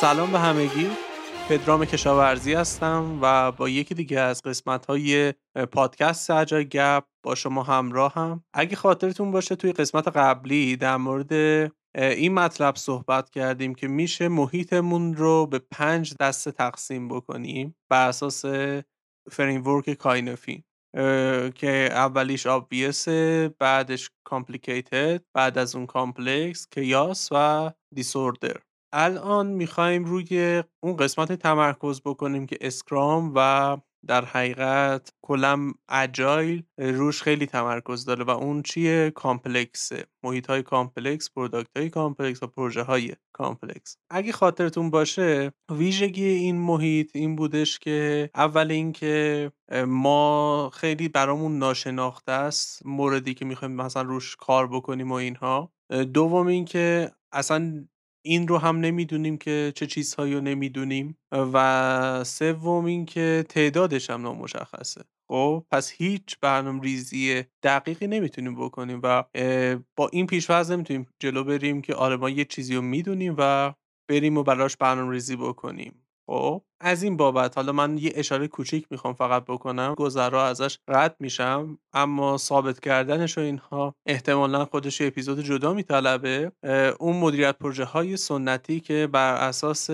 سلام به همگی. پدرام کشاورزی هستم و با یکی دیگه از قسمت های پادکست سجای گپ با شما همراهم اگه خاطرتون باشه توی قسمت قبلی در مورد این مطلب صحبت کردیم که میشه محیطمون رو به پنج دسته تقسیم بکنیم بر اساس framework Cynefin که اولیش obvious بعدش complicated بعد از اون complex chaos و disorder الان می‌خوایم روی اون قسمت تمرکز بکنیم که Scrum و در حقیقت کلا agile روش خیلی تمرکز داره و اون چیه؟ complex ه. محیط های complex product های complex و پروژه های complex. اگه خاطرتون باشه ویژگی این محیط این بودش که اول اینکه ما خیلی برامون ناشناخته است موردی که می‌خوایم مثلا روش کار بکنیم و اینها. دوم اینکه اصلا این رو هم نمی‌دونیم که چه چیزهایی رو نمی‌دونیم. و سوم اینکه تعدادش هم نامشخصه. خب پس هیچ برنامه ریزی دقیقی نمی‌تونیم بکنیم و با این پیشفرض نمی‌تونیم جلو بریم که آره ما یه چیزی رو می‌دونیم و بریم و براش برنامه ریزی بکنیم. خب از این بابت حالا من یه اشاره کوچیک می‌خوام فقط بکنم. گذرا ازش رد میشم اما ثابت کردنش و اینها احتمالا خودش اپیزود جدا میطلبه. اون مدیریت پروژه های سنتی که بر اساس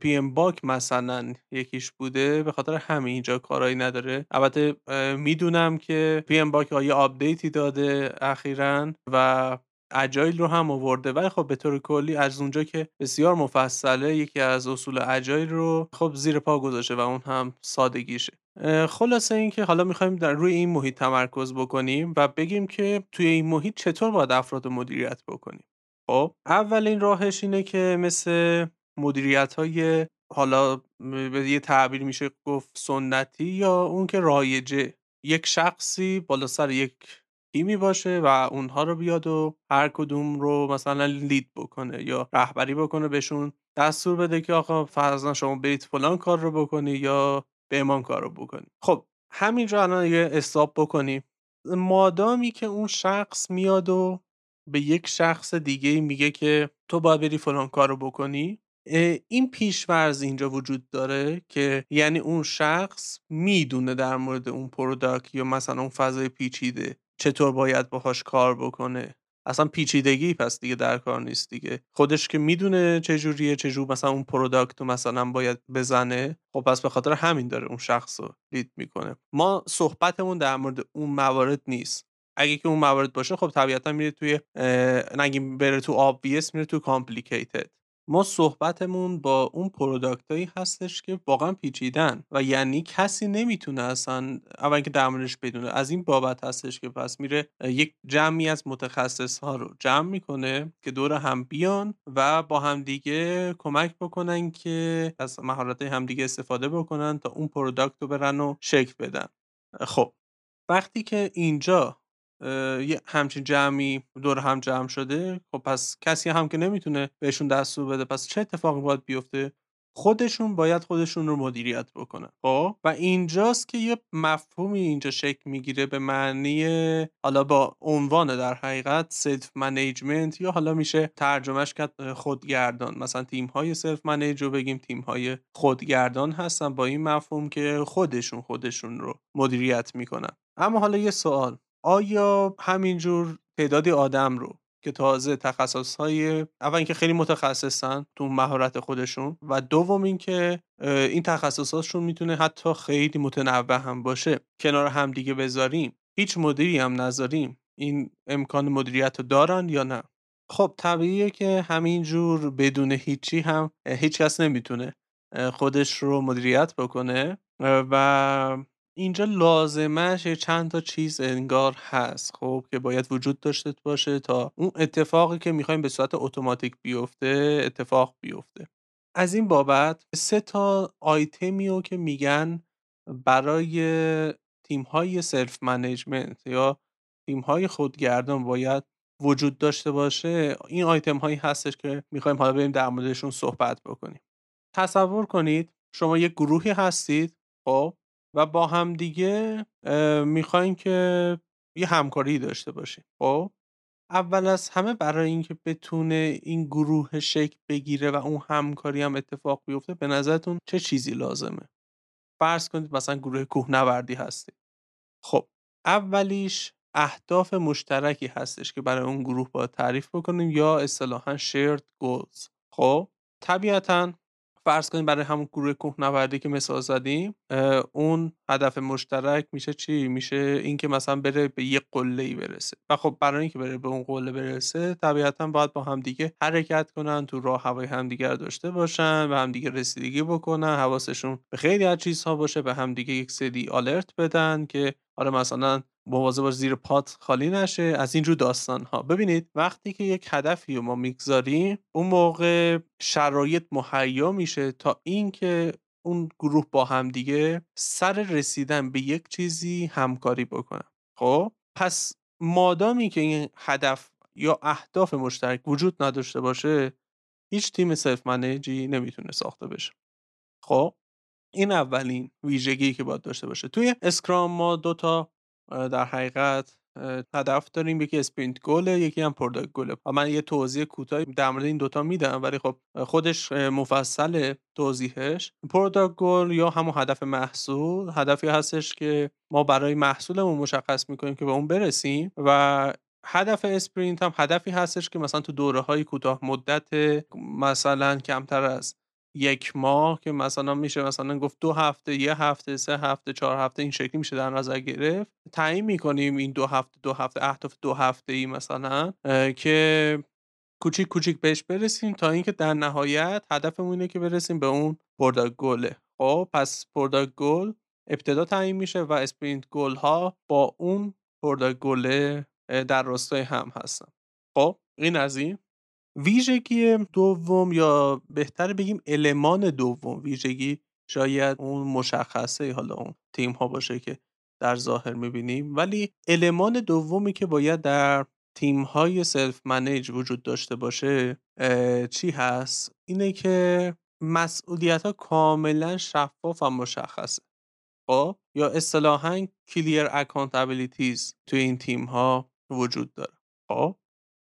PMBOK مثلا یکیش بوده به خاطر همین اینجا کارایی نداره. البته می‌دونم که PMBOK یه update ی داده اخیرا و agile رو هم آورده ولی خب به طور کلی از اونجا که بسیار مفصله یکی از اصول agile رو خب زیر پا گذاشته و اون هم سادگیشه. خلاصه اینکه حالا می‌خوایم در روی این محیط تمرکز بکنیم و بگیم که توی این محیط چطور باید افراد مدیریت بکنیم. خب اولین راهش اینه که مثل مدیریت های حالا به یه تعبیر میشه گفت سنتی یا اون که رایجه. یک شخصی بالا سر یک تیمی باشه و اونها رو بیاد و هر کدوم رو مثلا لید بکنه یا رهبری بکنه بهشون دستور بده که آقا فرضاً شما برید فلان کار رو بکنی یا به کار رو بکنی. خب همینجا الان یه استاپ بکنیم مادامی که اون شخص میاد و به یک شخص دیگه میگه که تو باید بری فلان کار رو بکنی این پیش‌فرض اینجا وجود داره که یعنی اون شخص می‌دونه در مورد اون product یا مثلا اون فضای پیچیده. چطور باید باهاش کار بکنه؟ اصلا پیچیدگی پس دیگه در کار نیست دیگه. خودش که می‌دونه چجوریه چجور مثلا اون product رو مثلا باید بزنه خب پس به خاطر همین داره اون شخص رو lead می‌کنه. ما صحبتمون در مورد اون موارد نیست. اگه که اون موارد باشه خب طبیعتا میره توی نگیم بره تو obvious میره تو complicated ما صحبتمون با اون product ایی هستش که واقعا پیچیدن و یعنی کسی نمی‌تونه اصلا اول که در بدونه از این بابت هستش که پس میره یک جمعی از متخصص ها رو جمع می‌کنه که دور هم بیان و با همدیگه کمک بکنن که از مهارت همدیگه استفاده بکنن تا اون product رو برن و شکل بدن. خب وقتی که اینجا یه همچین جمعی دور هم جمع شده. خب پس کسی هم که نمی‌تونه بهشون دستور بده پس چه اتفاقی باید بیفته؟ خودشون باید خودشون رو مدیریت بکنن. خب؟ و اینجاست که یه مفهومی اینجا شکل می‌گیره به معنی حالا با عنوان در حقیقت self management یا حالا میشه ترجمهش کرد خودگردان. مثلا تیم های self manage رو بگیم تیم های خودگردان هستن با این مفهوم که خودشون خودشون رو مدیریت می‌کنن. اما حالا یه سوال. آیا همینجور تعدادی آدم رو که تازه تخصص های اول اینکه خیلی متخصصن تو مهارت خودشون و دوم اینکه این تخصصاتشون می‌تونه حتی خیلی متنوع هم باشه کنار هم دیگه بذاریم هیچ مدیری هم نذاریم این امکان مدیریت رو دارن یا نه؟ خب طبیعیه که همینجور بدون هیچی هم هیچ کس نمی‌تونه خودش رو مدیریت بکنه و اینجا لازمش چند تا چیز انگار هست خب که باید وجود داشته باشه تا اون اتفاقی که می‌خوایم به صورت اتوماتیک بیفته اتفاق بیفته. از این بابت سه تا آیتمی رو که میگن برای تیم های self management یا تیم های خودگردان باید وجود داشته باشه. این آیتم هایی هستش که می‌خوایم حالا بریم در موردشون صحبت بکنیم. تصور کنید شما یک گروهی هستید خب و با هم دیگه می‌خواین که یه همکاری داشته باشیم. خب؟ اول از همه برای اینکه بتونه این گروه شکل بگیره و اون همکاری هم اتفاق بیفته به نظرتون چه چیزی لازمه؟ فرض کنید مثلا گروه کوهنوردی هستید. خب اولیش اهداف مشترکی هستش که برای اون گروه باید تعریف بکنیم یا اصطلاحا shared goals. خب؟ طبیعتا فرض کنیم برای همون گروه کوهنوردی که مثال زدیم اون هدف مشترک میشه چی؟ میشه اینکه مثلا بره به یه قله ای برسه. و خب برای اینکه بره به اون قله برسه طبیعتا باید با همدیگه حرکت کنن تو راه هوای همدیگه رو داشته باشن و همدیگه رسیدگی بکنن حواسشون به خیلی از چیزها باشه به همدیگه یک سری آلرت بدن که آره مثلا مواظب باش زیر پات خالی نشه. از اینجور داستان ها ببینید وقتی که یک هدفی رو ما می‌گذاریم اون موقع شرایط مهیا میشه تا اینکه اون گروه با هم دیگه سر رسیدن به یک چیزی همکاری بکنن. خب؟ پس مادامی که این هدف یا اهداف مشترک وجود نداشته باشه هیچ تیم self manage ی نمی‌تونه ساخته بشه. خب؟ این اولین ویژگی که باید داشته باشه. توی Scrum ما دوتا در حقیقت هدف داریم. یکی Sprint Goal ه یکی هم Product Goal ه. من یه توضیح کوتاهی در مورد این دوتا میدم ولی خب خودش مفصل توضیحش. Product Goal یا همون هدف محصول هدفی هستش که ما برای محصولمون مشخص می‌کنیم که به اون برسیم و هدف Sprint هم هدفی هستش که مثلا تو دوره های کوتاه مدت مثلا کمتر از یک ماه که مثلا میشه مثلا گفت دو هفته یه هفته سه هفته چهار هفته این شکلی میشه در نظر گرفت. تعیین می‌کنیم این دو هفته دو هفته اهداف دو هفته ای مثلا که کوچیک کوچیک بهش برسیم تا اینکه در نهایت هدفمون اینه که برسیم به اون Product Goal ه خب پس Product Goal ابتدا تعیین میشه و Sprint Goal ها با اون Product Goal ه در راستای هم هستن. خب این از این. ویژگی دوم یا بهتر بگیم المان دوم ویژگی شاید اون مشخصه حالا اون تیم ها باشه که در ظاهر می‌بینیم. ولی المان دومی که باید در تیم های self manage وجود داشته باشه چی هست؟ اینه که مسئولیت ها کاملا شفاف و مشخصه. خب؟ یا اصطلاحا clear accountabilities توی این تیم ها وجود داره. خب؟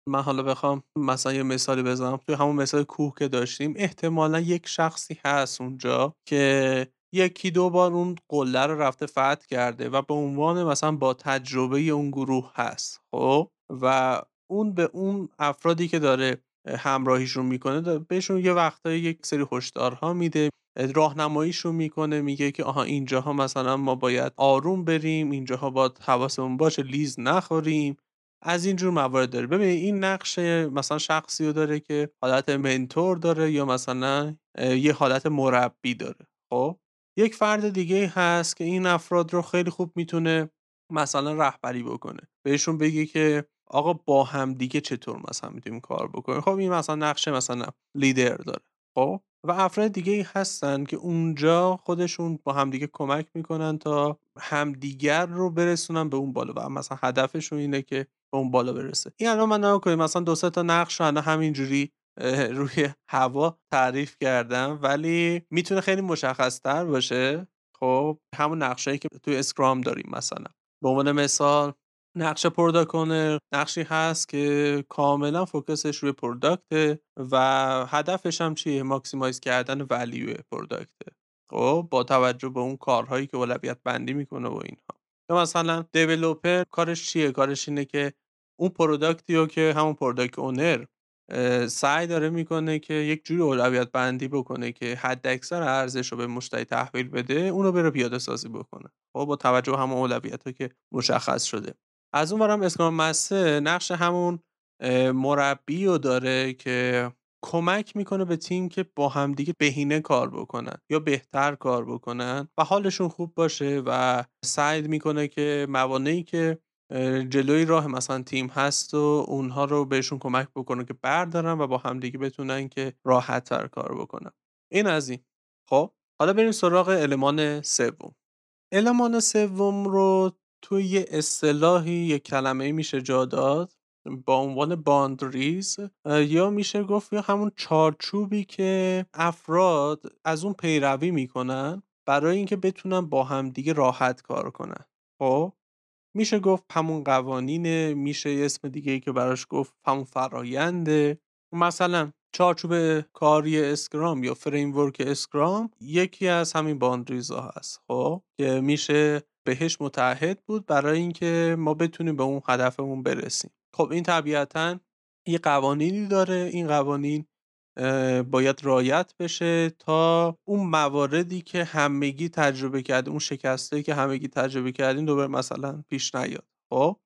من حالا بخوام مثلا یه مثالی بزنم. توی همون مثال کوه که داشتیم احتمالا یک شخصی هست اونجا که یکی دو بار اون قله رو رفته فتح کرده و به عنوان مثلا با تجربه اون گروه هست خب؟ و اون به اون افرادی که داره همراهیشون می‌کنه بهشون یه وقتایی یک سری هشدارها میده راهنماییشون می‌کنه میگه که آها اینجاها مثلا ما باید آروم بریم اینجاها باید حواسمون باشه لیز نخوریم. از اینجور موارد داره. ببینید این نقش مثلا شخصی رو داره که حالت منتور داره یا مثلا یه حالت مربی داره. خب؟ یک فرد دیگه هست که این افراد رو خیلی خوب می‌تونه مثلا رهبری بکنه. بهشون بگه که آقا با هم دیگه چطور مثلا می‌تونیم کار بکنیم؟ خب این مثلا نقشه مثلا لیدر داره. خب؟ و افراد دیگه ای هستن که اونجا خودشون با همدیگه کمک می‌کنن تا همدیگر رو برسونن به اون بالا. و مثلا هدفشون اینه که به اون بالا برسه. این الان من نکنیم مثلا دو سه تا نقش رو همینجوری روی هوا تعریف کردم ولی می‌تونه خیلی مشخص تر باشه. خب همون نقشایی که توی Scrum داریم مثلا. به عنوان مثال نقش product نقشی هست که کاملا focus ش روی product و هدفش هم چیه؟ maximize کردن value product. خب با توجه به اون کارهایی که اولویت بندی می‌کنه و اینها. یا مثلا developer کارش چیه؟ کارش اینه که اون product ی رو که همون product owner سعی داره می‌کنه که یک جوری اولویت بندی بکنه که حد اکثر ارزش رو به مشتری تحویل بده اونو بره پیاده سازی بکنه. خب با توجه به همون اولویت که مشخص شده. از اون برم اسکرام مسته نقش همون مربی رو داره که کمک می‌کنه به تیم که با همدیگه بهینه کار بکنن یا بهتر کار بکنن و حالشون خوب باشه و سعی می‌کنه که موانعی که جلوی راه مثلا تیم هست و اونها رو بهشون کمک بکنه که بردارن و با همدیگه بتونن که راحت تر کار بکنن. این از این. خب حالا بریم سراغ المان سوم. المان سوم رو توی یه اصطلاحی یه کلمه میشه جا داد با عنوان باندریز یا میشه گفت یا همون چارچوبی که افراد از اون پیروی می‌کنن برای اینکه بتونن با همدیگه راحت کار کنن. خب؟ میشه گفت همون قوانینه میشه اسم دیگه ای که براش گفت همون فراینده مثلا چارچوب کاری Scrum یا framework Scrum یکی از همین boundaries ها هست خب؟ که میشه بهش متعهد بود برای اینکه ما بتونیم به اون هدفمون برسیم. خب این طبیعتا یه قوانینی داره این قوانین باید رعایت بشه تا اون مواردی که همگی تجربه کرده اون شکسته که همگی تجربه کردین دوباره مثلا پیش نیاد. خب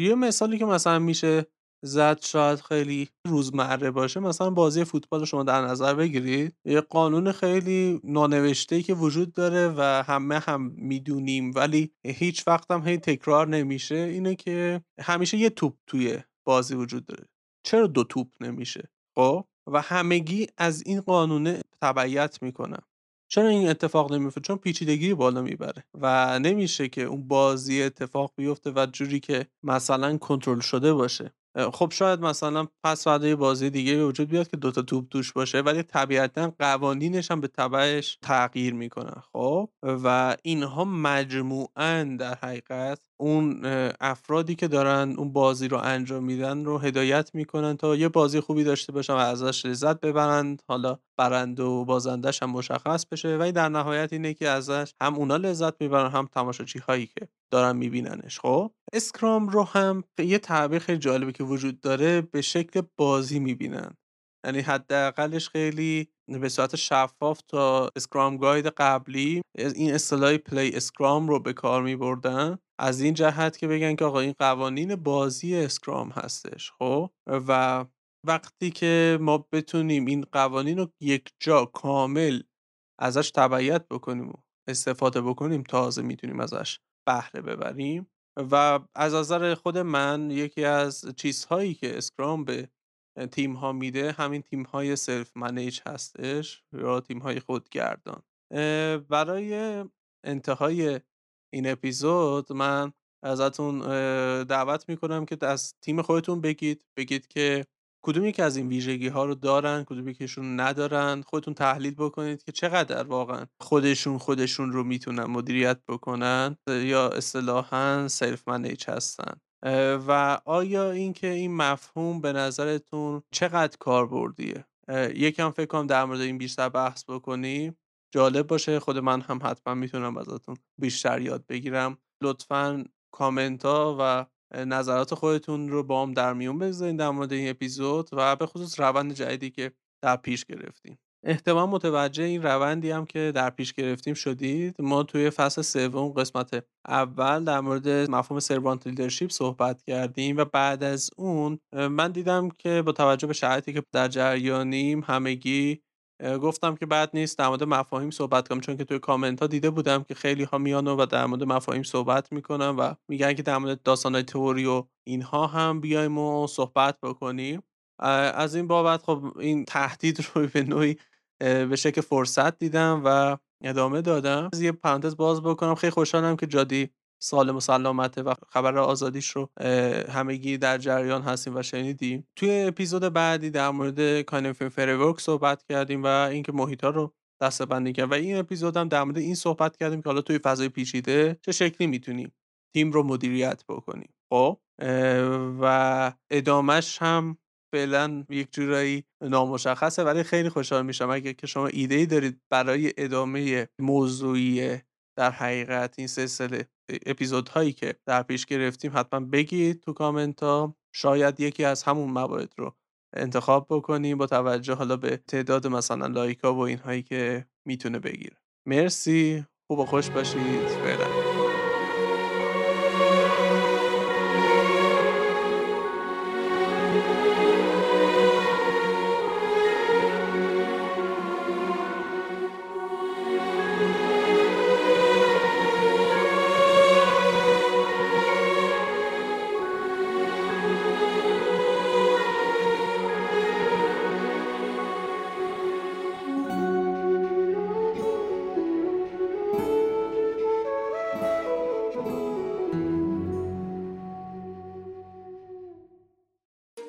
یه مثالی که مثلا میشه زد شاید خیلی روزمره باشه مثلا بازی فوتبال رو شما در نظر بگیرید. یه قانون خیلی نانوشته که وجود داره و همه هم می‌دونیم ولی هیچ وقت هم هی تکرار نمیشه اینه که همیشه یه توپ توی بازی وجود داره. چرا دو توپ نمیشه؟ خب و همگی از این قانون تبعیت می‌کنن. چرا این اتفاق نمیفته چون پیچیدگی بالا می‌بره و نمیشه که اون بازی اتفاق بیفته و جوری که مثلا کنترل شده باشه. خب شاید مثلا پس فردا بازی دیگه وجود بیاد که دوتا توپ توش باشه ولی طبیعتا قوانینش هم به تبعش تغییر می‌کنن خب؟ و اینها مجموعا در حقیقت اون افرادی که دارن اون بازی رو انجام میدن رو هدایت می‌کنن تا یه بازی خوبی داشته باشن و ازش لذت ببرند حالا برنده و بازندش هم مشخص بشه ولی در نهایت اینه که ازش هم اونا لذت می‌برن هم تماشاچی هایی که دارن میبیننش خب؟ اسکرام رو هم یه تعبیر خیلی جالبی که وجود داره به شکل بازی می‌بینن. یعنی حداقلش خیلی به صورت شفاف تا Scrum Guide قبلی این اصطلاح play Scrum رو به کار می بردن از این جهت که بگن که آقا این قوانین بازی Scrum هستش خب؟ و وقتی که ما بتونیم این قوانین رو یک جا کامل ازش تبعیت بکنیم و استفاده بکنیم تازه می‌تونیم ازش بهره ببریم و از نظر خود من یکی از چیزهایی که Scrum به تیم ها میده همین تیم های self manage هستش یا تیم های خودگردان برای انتهای این اپیزود من ازتون دعوت می‌کنم که از تیم خودتون بگید. بگید که کدومی که از این ویژگی ها رو دارن کدومی کهشون ندارن؟ خودتون تحلیل بکنید که چقدر واقعا خودشون خودشون رو می‌تونن مدیریت بکنن یا اصطلاحا self manage هستن. و آیا اینکه این مفهوم به نظرتون چقدر کاربردیه؟ یکم فکر کنم در مورد این بیشتر بحث بکنیم. جالب باشه خود من هم حتما می‌تونم ازتون بیشتر یاد بگیرم. لطفا کامنت ها و نظرات خودتون رو با هم در میون بذارین در مورد این اپیزود و به خصوص روند جدیدی که در پیش گرفتیم. احتمال متوجه این روندی هم که در پیش گرفتیم شدید. ما توی فصل سوم قسمت اول در مورد مفهوم سروانت لیدرشپ صحبت کردیم و بعد از اون من دیدم که با توجه به شرایطی که در جریانیم همگی گفتم که بعد نیست در مورد مفاهیم صحبت کنم. چون که توی کامنت ها دیده بودم که خیلی ها میان و در مورد مفاهیم صحبت می‌کنن و میگن که در مورد داستان تئوری و اینها هم بیایم و صحبت بکنیم. از این بابت خب این تهدید رو به نوعی به شکل فرصت دیدم و ادامه دادم. از یه پرانتز باز بکنم. خیلی خوشحالم که جادی سالم و سلامته و خبر آزادیش رو همگی در جریان هستیم و شنیدیم. توی اپیزود بعدی در مورد کانفین فریورک صحبت کردیم و اینکه محیط رو دسته بندی کرد و این اپیزود هم در مورد این صحبت کردیم که حالا توی فضای پیچیده چه شکلی می‌تونیم تیم رو مدیریت بکنیم. خب و ادامش هم فعلا یک جورایی نامشخصه ولی خیلی خوشحال میشم. اگه که شما ایده ای دارید برای ادامه موضوعی در حقیقت این سلسله اپیزودهایی که در پیش گرفتیم حتما بگید تو کامنت ها شاید یکی از همون موارد رو انتخاب بکنیم با توجه حالا به تعداد مثلا لایکا و اینهایی که می‌تونه بگیره. مرسی. خوب و خوش باشید. فعلا.